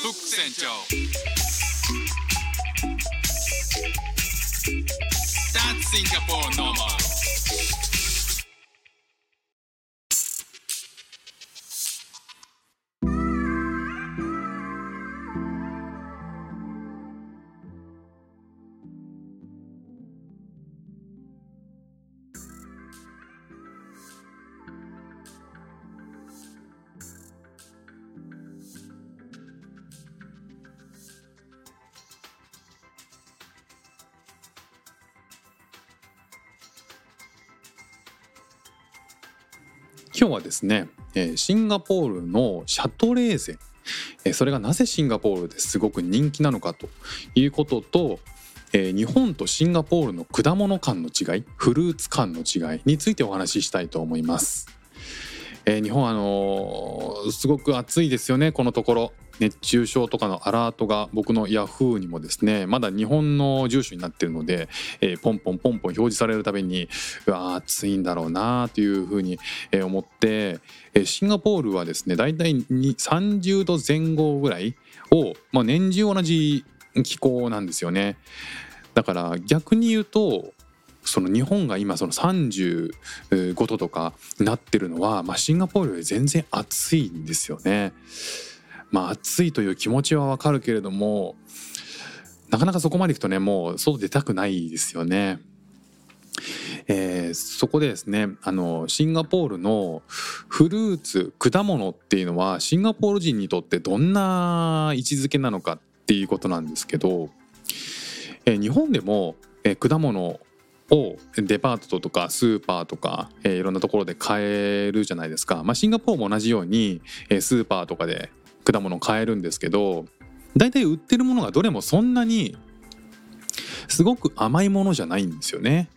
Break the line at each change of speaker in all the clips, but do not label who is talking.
フック船長 That's Singapore normal
今日はですね、シンガポールのシャトレーゼ、それがなぜシンガポールですごく人気なのかということと、日本とシンガポールの果物感の違いフルーツ感の違いについてお話ししたいと思います。日本あのすごく暑いですよねこのところ熱中症とかのアラートが僕のヤフーにもですねまだ日本の住所になってるので、えーポンポンポンポン表示されるたびにうわー暑いんだろうなというふうに思って、えーシンガポールはですね大体に30度前後ぐらいを、まあ、年中同じ気候なんですよねだから逆に言うとその日本が今その35度とかなってるのは、まあ、シンガポールより全然暑いんですよね。まあ暑いという気持ちはわかるけれどもなかなかそこまでいくとねもう外出たくないですよね。えーそこでですねあのシンガポールのフルーツ果物っていうのはシンガポール人にとってどんな位置づけなのかっていうことなんですけど、えー日本でも、えー果物をデパートとかスーパーとか、えーいろんなところで買えるじゃないですか、まあ、シンガポールも同じように、えースーパーとかで果物を買えるんですけど大体売ってるものがどれもそんなにすごく甘いものじゃないんですよね。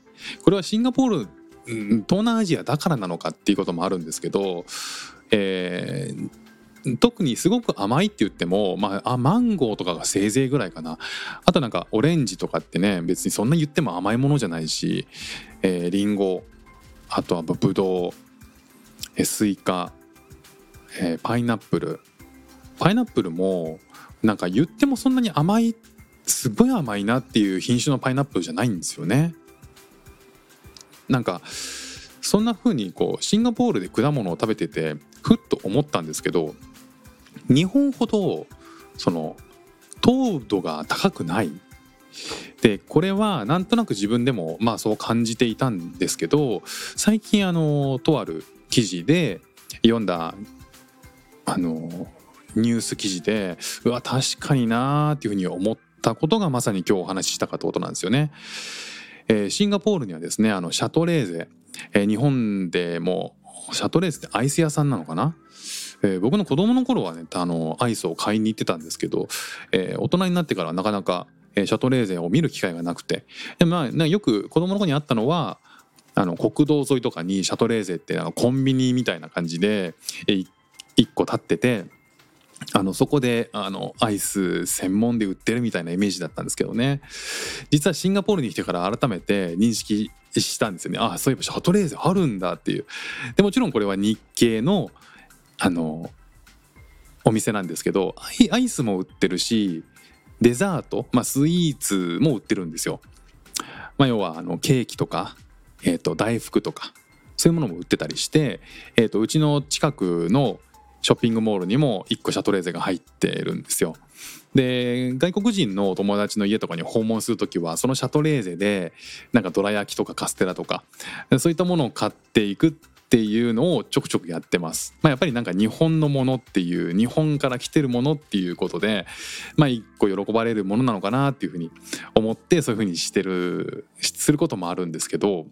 これはシンガポール東南アジアだからなのかっていうこともあるんですけど、えー特にすごく甘いって言っても、まあ、あマンゴーとかがせいぜいぐらいかなあとなんかオレンジとかってね別にそんな言っても甘いものじゃないし、えー、リンゴあとはブドウスイカ、えーパイナップルパイナップルもなんか言ってもそんなに甘いすごい甘いなっていう品種のパイナップルじゃないんですよね。なんかそんな風にこうシンガポールで果物を食べててふっと思ったんですけど日本ほどその糖度が高くないでこれはなんとなく自分でもまあそう感じていたんですけど最近あのとある記事で読んだあのニュース記事でうわ確かになーっていうふうに思ったことがまさに今日お話ししたかったことなんですよね。えーシンガポールにはですねあのシャトレーゼ、えー日本でもシャトレーゼってアイス屋さんなのかな、えー僕の子供の頃はねあのアイスを買いに行ってたんですけど、えー大人になってからなかなか、えーシャトレーゼを見る機会がなくて。で、まあ、なよく子供の頃にあったのはあの国道沿いとかにシャトレーゼってあのコンビニみたいな感じで、えー、1個立っててあのそこであのアイス専門で売ってるみたいなイメージだったんですけどね。実はシンガポールに来てから改めて認識したんですよね。ああそういえばシャトレーゼあるんだっていう。でもちろんこれは日系のあのお店なんですけどアイスも売ってるしデザート、まあ、スイーツも売ってるんですよ。まあ、要はあのケーキとか、えー、と大福とかそういうものも売ってたりして、えー、とうちの近くのショッピングモールにも1個シャトレーゼが入ってるんですよ。で外国人のお友達の家とかに訪問する時はそのシャトレーゼでなんかどら焼きとかカステラとかそういったものを買っていくっていうのをちょくちょくやってます。まあ、やっぱりなんか日本のものっていう日本から来てるものっていうことでまあ一個喜ばれるものなのかなっていうふうに思ってそういうふうにしてるすることもあるんですけど。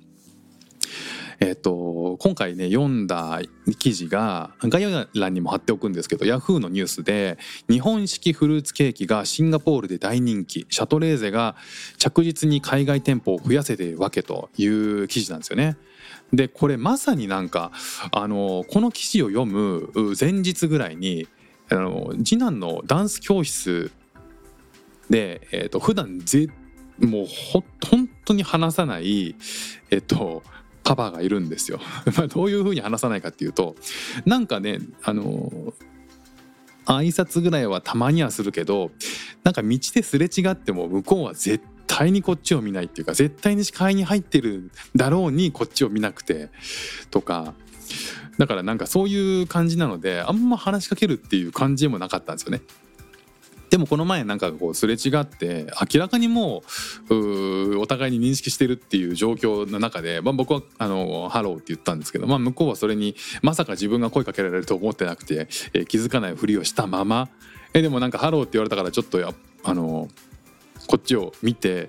えっと今回ね読んだ記事が概要欄にも貼っておくんですけどヤフーのニュースで日本式フルーツケーキがシンガポールで大人気シャトレーゼが着実に海外店舗を増やせているわけという記事なんですよね。でこれまさになんかあのこの記事を読む前日ぐらいにあの次男のダンス教室で、えっと普段ぜもうほ本当に話さないえっとパパがいるんですよ。どういうふうに話さないかっていうとなんかねあの挨拶ぐらいはたまにはするけどなんか道ですれ違っても向こうは絶対にこっちを見ないっていうか絶対に視界に入ってるだろうにこっちを見なくてとかだからなんかそういう感じなのであんま話しかけるっていう感じもなかったんですよね。でもこの前なんかこうすれ違って明らかにもうお互いに認識してるっていう状況の中で、まあ、僕はあの「ハロー」って言ったんですけど、まあ、向こうはそれにまさか自分が声かけられると思ってなくて、えー気づかないふりをしたまま。えでもなんか「ハロー」って言われたからちょっとやあのこっちを見て、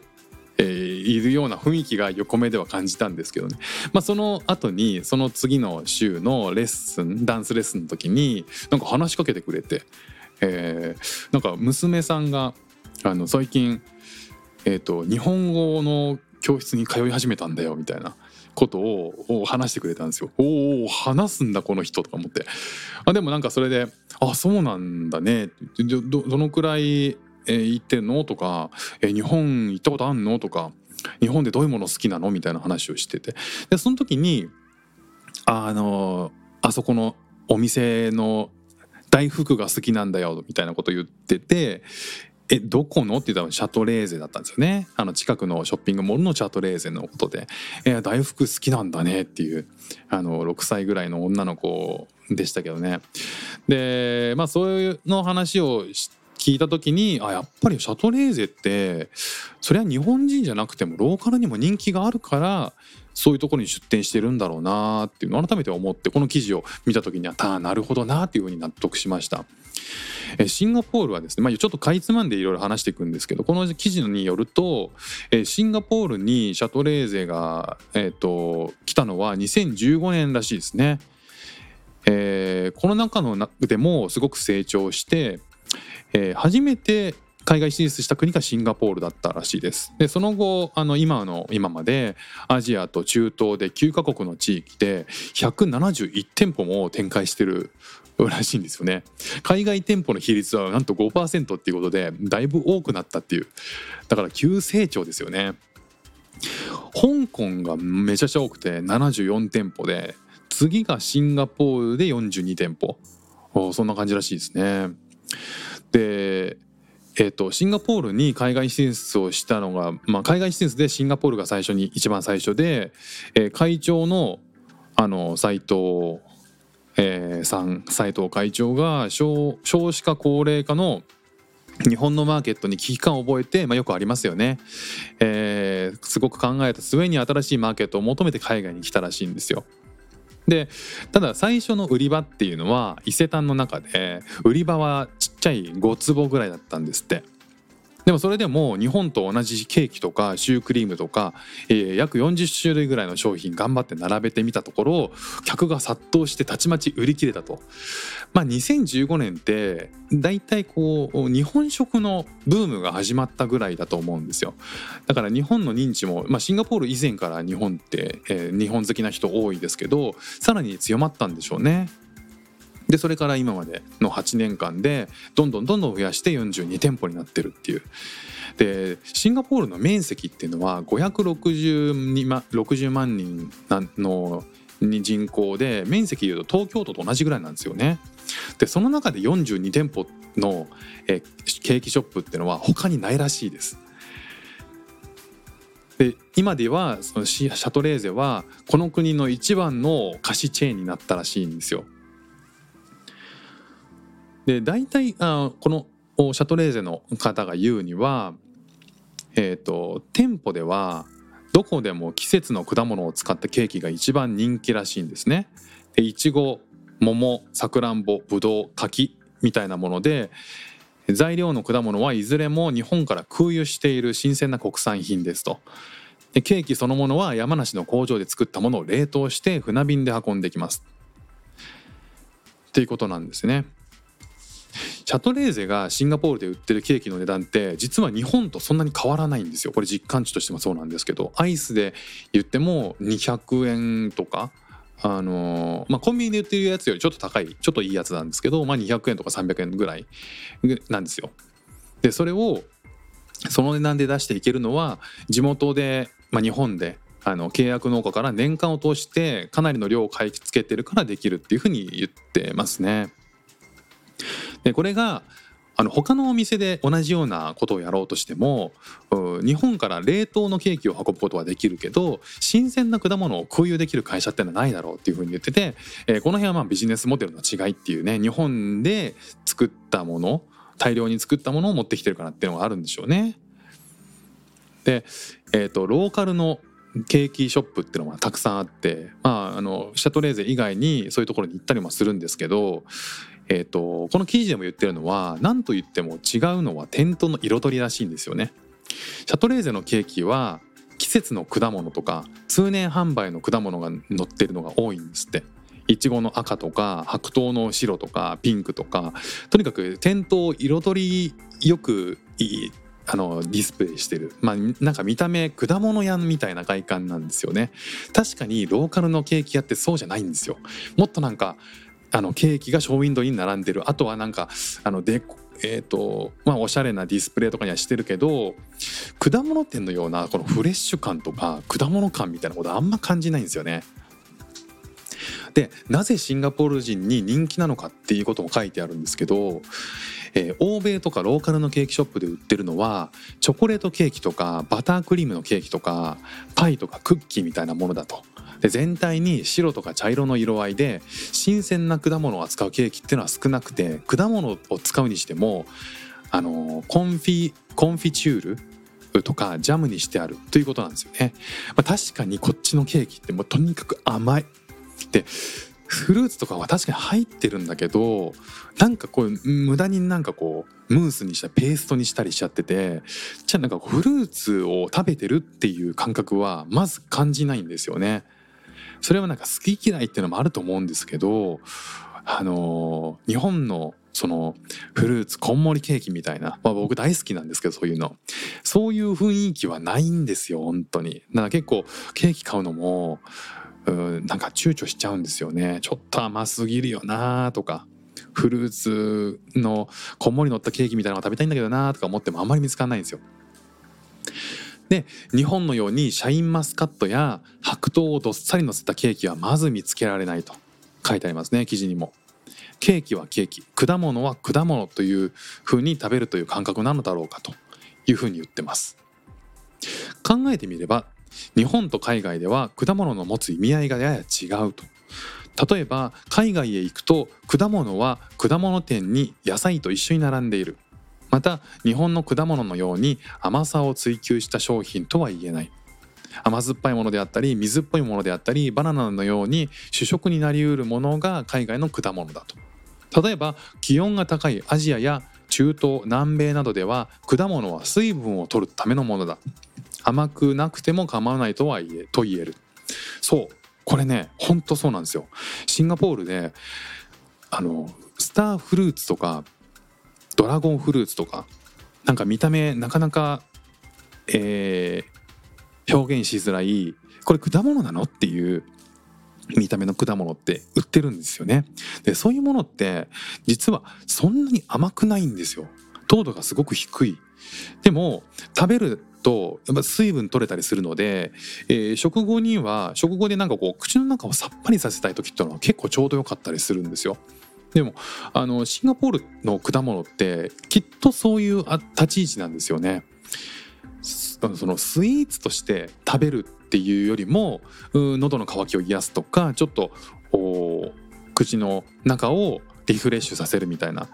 えーいるような雰囲気が横目では感じたんですけどね、まあ、その後にその次の週のレッスンダンスレッスンの時になんか話しかけてくれて、えーなんか娘さんがあの最近、えー、と日本語の教室に通い始めたんだよみたいなことを話してくれたんですよ。おお話すんだこの人とか思ってあでもなんかそれで「あそうなんだね」どどどのくらい、えー行ってんの?」とか、えー日本行ったことあんの?」とか「日本でどういうもの好きなの?」みたいな話をしててでその時にあのあそこのお店の大福が好きなんだよみたいなこと言ってて「えどこの?」って言ったらシャトレーゼだったんですよね。あの近くのショッピングモールのシャトレーゼのことで「え大福好きなんだね」っていうあの6歳ぐらいの女の子でしたけどね。でまあそういうの話を聞いた時にあやっぱりシャトレーゼってそれは日本人じゃなくてもローカルにも人気があるからそういうところに出店してるんだろうなっていうのを改めて思ってこの記事を見た時にはああなるほどなっていうふうに納得しました。えシンガポールはですね、まあ、ちょっとかいつまんでいろいろ話していくんですけどこの記事によるとえシンガポールにシャトレーゼが、えー、と来たのは2015年らしいですね。えーこの中の中でもすごく成長して、えー初めて海外進出した国がシンガポールだったらしいです。でその後あの今の今までアジアと中東で9カ国の地域で171店舗も展開してるらしいんですよね。海外店舗の比率はなんと5%っていうことでだいぶ多くなったっていうだから急成長ですよね。香港がめちゃくちゃ多くて74店舗で次がシンガポールで42店舗そんな感じらしいですね。でえー、とシンガポールに海外進出をしたのが、まあ、海外進出でシンガポールが最初に一番最初で、えー会長のあの斉藤、えーさん斉藤会長が少少子化高齢化の日本のマーケットに危機感を覚えて、まあ、よくありますよね、えーすごく考えた末に新しいマーケットを求めて海外に来たらしいんですよ。でただ最初の売り場っていうのは伊勢丹の中で売り場はちっちゃい5坪ぐらいだったんですって。でもそれでも日本と同じケーキとかシュークリームとか、えー約40種類ぐらいの商品頑張って並べてみたところ客が殺到してたちまち売り切れたとまあ2015年ってだいたいこう日本食のブームが始まったぐらいだと思うんですよだから日本の認知も、まあ、シンガポール以前から日本って、えー日本好きな人多いですけどさらに強まったんでしょうね。でそれから今までの8年間でどんどんどんどん増やして42店舗になってるっていう。でシンガポールの面積っていうのは562万60万人のに人口で面積でいうと東京都と同じぐらいなんですよね。でその中で42店舗のえケーキショップっていうのは他にないらしいです。で今ではそのシャトレーゼはこの国の一番の菓子チェーンになったらしいんですよ。で大体あこのシャトレーゼの方が言うには、えー、と店舗ではどこでも季節の果物を使ったケーキが一番人気らしいんですね。でいちご桃さくらんぼぶどう柿みたいなもので材料の果物はいずれも日本から空輸している新鮮な国産品ですと。でケーキそのものは山梨の工場で作ったものを冷凍して船便で運んできます。っていうことなんですね。シャトレーゼがシンガポールで売ってるケーキの値段って実は日本とそんなに変わらないんですよこれ実感値としてもそうなんですけどアイスで言っても200円とかあのーまあ、コンビニで売ってるやつよりちょっと高いちょっといいやつなんですけど、まあ、200円とか300円ぐらいなんですよ。でそれをその値段で出していけるのは地元で、まあ、日本であの契約農家から年間を通してかなりの量を買い付けてるからできるっていうふうに言ってますね。でこれがあの他のお店で同じようなことをやろうとしても日本から冷凍のケーキを運ぶことはできるけど新鮮な果物を空輸できる会社ってのはないだろうっていうふうに言ってて、えーこの辺はまあビジネスモデルの違いっていうね日本で作ったもの大量に作ったものを持ってきてるからっていうのがあるんでしょうね。で、えー、とローカルのケーキショップっていうのがたくさんあって、まあ、あのシャトレーゼ以外にそういうところに行ったりもするんですけど、えー、とこの記事でも言ってるのは何と言っても違うのはテントの彩りらしいんですよね。シャトレーゼのケーキは季節の果物とか通年販売の果物が乗ってるのが多いんですって。いちごの赤とか白桃の白とかピンクとかとにかく店頭を彩りよくあのディスプレイしてるまあなんか見た目果物屋みたいな外観なんですよね確かにローカルのケーキ屋ってそうじゃないんですよもっとなんかあのケーキがショーウィンドウに並んでるあとはなんかあのデコえーとまあ、おしゃれなディスプレイとかにはしてるけど果物店のようなこのフレッシュ感とか果物感みたいなことあんま感じないんですよね。でなぜシンガポール人に人気なのかっていうことも書いてあるんですけど、えー欧米とかローカルのケーキショップで売ってるのはチョコレートケーキとかバタークリームのケーキとかパイとかクッキーみたいなものだと。で全体に白とか茶色の色合いで新鮮な果物を扱うケーキっていうのは少なくて果物を使うにしてもあのコンフィコンフィチュールとかジャムにしてあるということなんですよね。まあ、確かにこっちのケーキってもうとにかく甘い。でフルーツとかは確かに入ってるんだけどなんかこう無駄になんかこうムースにしたペーストにしたりしちゃっててじゃあなんかフルーツを食べてるっていう感覚はまず感じないんですよね。それはなんか好き嫌いっていうのもあると思うんですけどあの日本のそのフルーツこんもりケーキみたいな、まあ、僕大好きなんですけどそういうのそういう雰囲気はないんですよ本当にだか結構ケーキ買うのもうんなんか躊躇しちゃうんですよねちょっと甘すぎるよなとかフルーツのこんもり乗ったケーキみたいなのが食べたいんだけどなとか思ってもあんまり見つからないんですよで日本のようにシャインマスカットや白桃をどっさり乗せたケーキはまず見つけられないと書いてありますね記事にも。ケーキはケーキ果物は果物という風に食べるという感覚なのだろうかというふうに言ってます。考えてみれば日本と海外では果物の持つ意味合いがやや違うと。例えば海外へ行くと果物は果物店に野菜と一緒に並んでいる。また日本の果物のように甘さを追求した商品とは言えない甘酸っぱいものであったり水っぽいものであったりバナナのように主食になりうるものが海外の果物だと例えば気温が高いアジアや中東南米などでは果物は水分を取るためのものだ甘くなくても構わないとは言えと言えるそうこれねほんとそうなんですよシンガポールであのスターフルーツとかドラゴンフルーツとかなんか見た目なかなか、えー表現しづらいこれ果物なのっていう見た目の果物って売ってるんですよね。でそういうものって実はそんなに甘くないんですよ。糖度がすごく低い。でも食べるとやっぱ水分取れたりするので、えー食後には食後でなんかこう口の中をさっぱりさせたい時っていうのは結構ちょうど良かったりするんですよ。でもあのシンガポールの果物ってきっとそういう立ち位置なんですよね。そのスイーツとして食べるっていうよりも喉の渇きを癒すとかちょっと口の中をリフレッシュさせるみたいな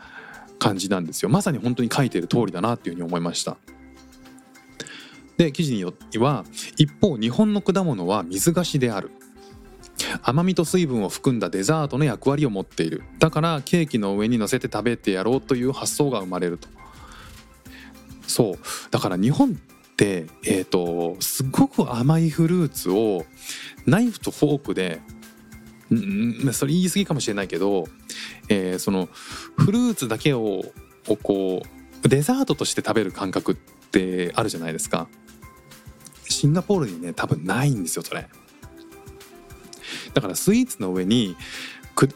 感じなんですよまさに本当に書いてる通りだなっていうふうに思いましたで記事によっては一方日本の果物は水菓子である。甘みと水分を含んだデザートの役割を持っている。だからケーキの上に乗せて食べてやろうという発想が生まれると。そう。だから日本ってえっ、とすごく甘いフルーツをナイフとフォークでうんうんそれ言い過ぎかもしれないけど、えーそのフルーツだけをこうデザートとして食べる感覚ってあるじゃないですか。シンガポールにね多分ないんですよそれ。だからスイーツの上に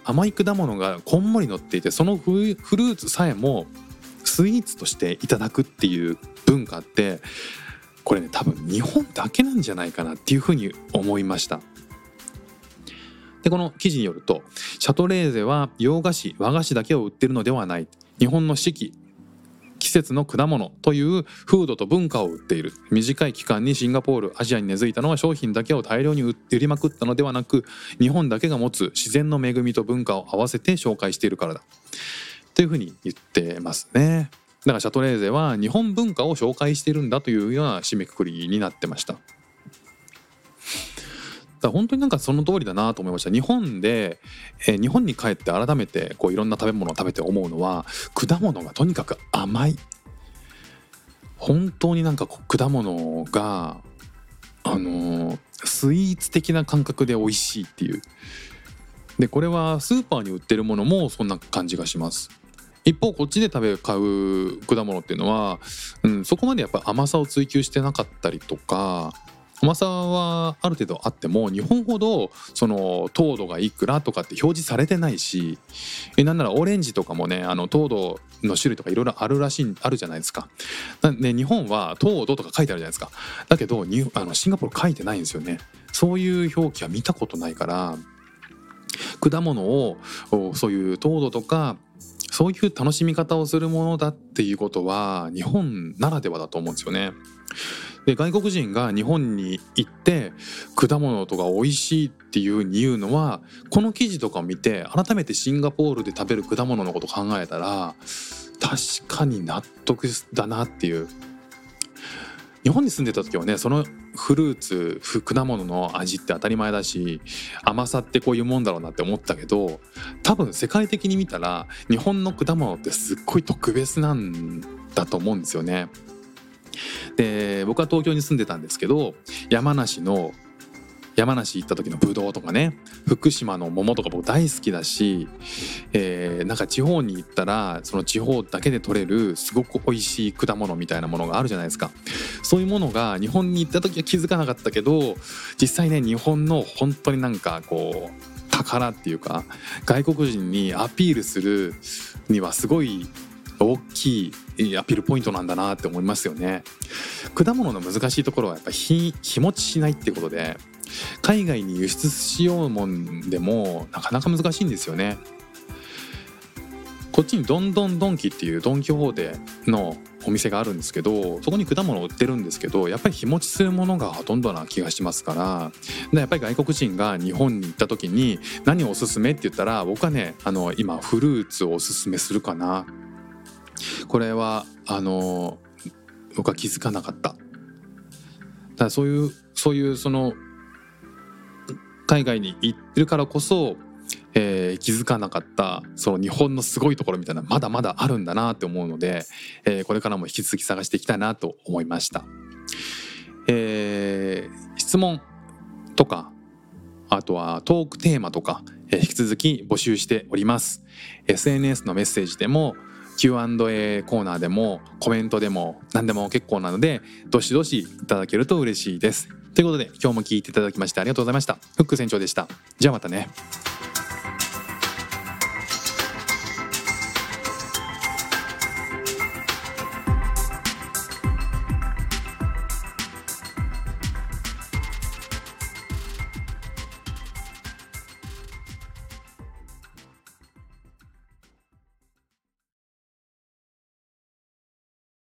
甘い果物がこんもり乗っていてそのフルーツさえもスイーツとしていただくっていう文化ってこれね多分日本だけなんじゃないかなっていうふうに思いました。でこの記事によるとシャトレーゼは洋菓子和菓子だけを売ってるのではない。日本の四季季節の果物という風土と文化を売っている。短い期間にシンガポールアジアに根付いたのは商品だけを大量に売りまくったのではなく日本だけが持つ自然の恵みと文化を合わせて紹介しているからだ。というふうに言ってますね。だからシャトレーゼは日本文化を紹介しているんだというような締めくくりになってました。だ本当になんかその通りだなと思いました。日本で、えー、日本に帰って改めてこういろんな食べ物を食べて思うのは果物がとにかく甘い。本当になんか果物があのー、スイーツ的な感覚で美味しいっていう。でこれはスーパーに売ってるものもそんな感じがします。一方こっちで食べ買う果物っていうのは、うん、そこまでやっぱ甘さを追求してなかったりとか甘さはある程度あっても日本ほどその糖度がいくらとかって表示されてないしえなんならオレンジとかもねあの糖度の種類とかいろいろあるらしいあるじゃないですか。なんで日本は糖度とか書いてあるじゃないですか。だけどにあのシンガポール書いてないんですよね。そういう表記は見たことないから果物をそういう糖度とかそういう楽しみ方をするものだっていうことは日本ならではだと思うんですよね。で外国人が日本に行って果物とか美味しいっていうふうに言うのはこの記事とかを見て改めてシンガポールで食べる果物のこと考えたら確かに納得だなっていう日本に住んでた時はねそのフルーツ果物の味って当たり前だし甘さってこういうもんだろうなって思ったけど多分世界的に見たら日本の果物ってすっごい特別なんだと思うんですよね。で僕は東京に住んでたんですけど山梨の山梨行った時のぶどうとかね福島の桃とか僕大好きだし、えー、なんか地方に行ったらその地方だけで採れるすごく美味しい果物みたいなものがあるじゃないですか。そういうものが日本に行った時は気づかなかったけど実際ね日本の本当になんかこう宝っていうか外国人にアピールするにはすごい大きいアピールポイントなんだなって思いますよね。果物の難しいところはやっぱ日日持ちしないっていうことで海外に輸出しようもんでもなかなか難しいんですよね。こっちにどんどんドンキっていうドン・キホーテのお店があるんですけどそこに果物売ってるんですけどやっぱり日持ちするものがほとんどな気がしますからでやっぱり外国人が日本に行った時に何をおすすめって言ったら僕はねあの今フルーツをおすすめするかな。これはあの僕は気づかなかっただそういうそういうその海外に行ってるからこそ、えー、気づかなかったその日本のすごいところみたいなまだまだあるんだなって思うので、えー、これからも引き続き探していきたいなと思いました。えー、質問とかあとはトークテーマとか、えー、引き続き募集しております。SNS のメッセージでも Q&A コーナーでもコメントでも何でも結構なのでどしどしいただけると嬉しいです。ということで今日も聞いていただきましてありがとうございました。フック船長でした。じゃあまたね。